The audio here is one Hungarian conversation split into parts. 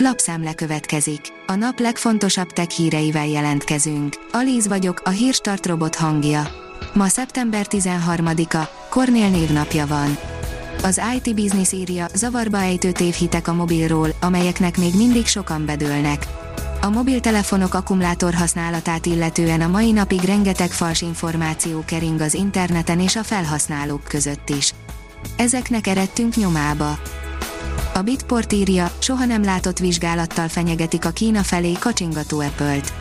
Lapszemle következik. A nap legfontosabb tech híreivel jelentkezünk. Alíz vagyok, a hírstart robot hangja. Ma szeptember 13-a, Kornél névnapja van. Az IT Business írja, zavarba ejtő tévhitek a mobilról, amelyeknek még mindig sokan bedőlnek. A mobiltelefonok akkumulátor használatát illetően a mai napig rengeteg fals információ kering az interneten és a felhasználók között is. Ezeknek eredtünk nyomába. A Bitport írja, soha nem látott vizsgálattal fenyegetik a Kína felé kacsingató Apple-t.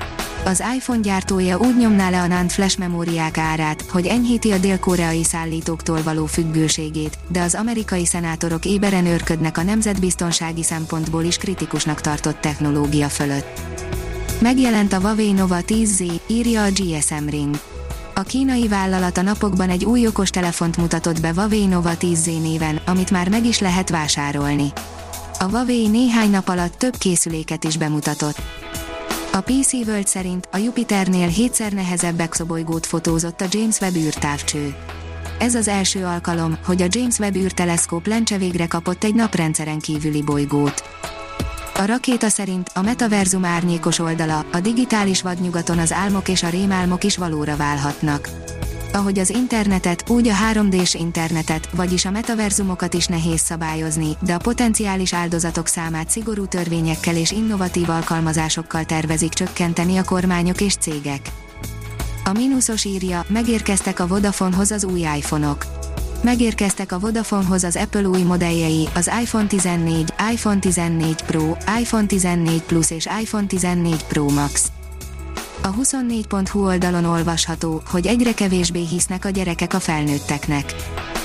Az iPhone gyártója úgy nyomná le a NAND flash memóriák árát, hogy enyhíti a dél-koreai szállítóktól való függőségét, de az amerikai szenátorok éberen őrködnek a nemzetbiztonsági szempontból is kritikusnak tartott technológia fölött. Megjelent a Huawei Nova 10Z, írja a GSM Ring. A kínai vállalat a napokban egy új okos telefont mutatott be Huawei Nova 10Z néven, amit már meg is lehet vásárolni. A Huawei néhány nap alatt több készüléket is bemutatott. A PC World szerint a Jupiternél hétszer nehezebb exobolygót fotózott a James Webb űrtávcső. Ez az első alkalom, hogy a James Webb űrteleszkóp lencse végre kapott egy naprendszeren kívüli bolygót. A rakéta szerint a metaverzum árnyékos oldala, a digitális vadnyugaton az álmok és a rémálmok is valóra válhatnak. Ahogy az internetet, úgy a 3D-s internetet, vagyis a metaverzumokat is nehéz szabályozni, de a potenciális áldozatok számát szigorú törvényekkel és innovatív alkalmazásokkal tervezik csökkenteni a kormányok és cégek. A mínuszos írja, megérkeztek a Vodafonehoz az új iPhone-ok. Megérkeztek a Vodafonehoz az Apple új modelljei, az iPhone 14, iPhone 14 Pro, iPhone 14 Plus és iPhone 14 Pro Max. A 24.hu oldalon olvasható, hogy egyre kevésbé hisznek a gyerekek a felnőtteknek.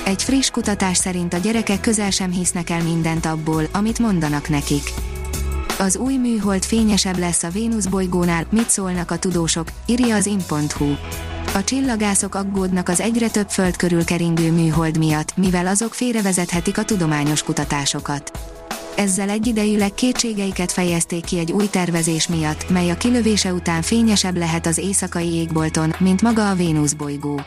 Egy friss kutatás szerint a gyerekek közel sem hisznek el mindent abból, amit mondanak nekik. Az új műhold fényesebb lesz a Vénusz bolygónál, mit szólnak a tudósok, írja az in.hu. A csillagászok aggódnak az egyre több föld körül keringő műhold miatt, mivel azok félrevezethetik a tudományos kutatásokat. Ezzel egyidejűleg kétségeiket fejezték ki egy új tervezés miatt, mely a kilövése után fényesebb lehet az éjszakai égbolton, mint maga a Vénusz bolygó.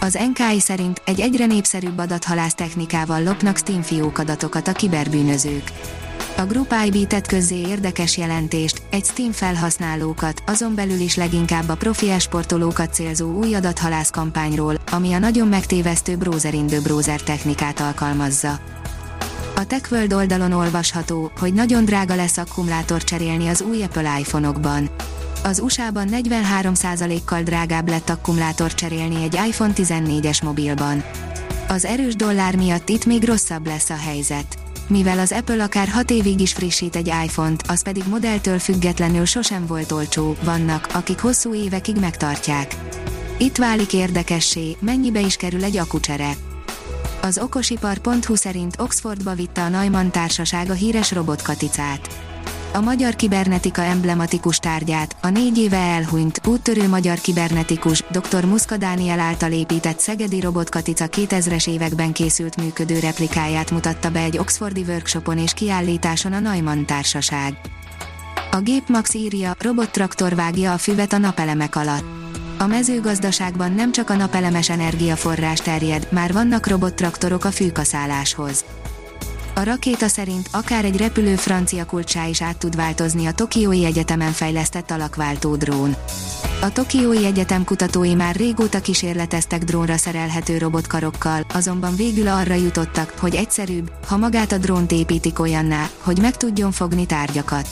Az NKI szerint egy egyre népszerűbb adathalász technikával lopnak Steam fiók adatokat a kiberbűnözők. A Group IB tett közzé érdekes jelentést, egy Steam felhasználókat, azon belül is leginkább a profi esportolókat célzó új adathalász kampányról, ami a nagyon megtévesztő browserindő browser technikát alkalmazza. A TechWorld oldalon olvasható, hogy nagyon drága lesz akkumulátor cserélni az új Apple iPhone-okban. Az USA-ban 43%-kal drágább lett akkumulátor cserélni egy iPhone 14-es mobilban. Az erős dollár miatt itt még rosszabb lesz a helyzet. Mivel az Apple akár 6 évig is frissít egy iPhone-t, az pedig modelltől függetlenül sosem volt olcsó, vannak, akik hosszú évekig megtartják. Itt válik érdekessé, mennyibe is kerül egy akucsere. Az okosipar.hu szerint Oxfordba vitte a Neumann társaság a híres robotkaticát. A magyar kibernetika emblematikus tárgyát, a négy éve elhunyt, úttörő magyar kibernetikus, dr. Muszka Dániel által épített Szegedi Robotkatica 2000-es években készült működő replikáját mutatta be egy Oxfordi workshopon és kiállításon a Neumann társaság. A Gépmax írja, robottraktor vágja a füvet a napelemek alatt a mezőgazdaságban nem csak a napelemes energiaforrás terjed, már vannak robottraktorok a fűkaszáláshoz. A rakéta szerint akár egy repülő francia kulcsá is át tud változni a Tokiói Egyetemen fejlesztett alakváltó drón. A Tokiói Egyetem kutatói már régóta kísérleteztek drónra szerelhető robotkarokkal, azonban végül arra jutottak, hogy egyszerűbb, ha magát a drónt építik olyanná, hogy meg tudjon fogni tárgyakat.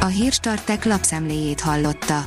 A hírstartek lapszemléjét hallotta.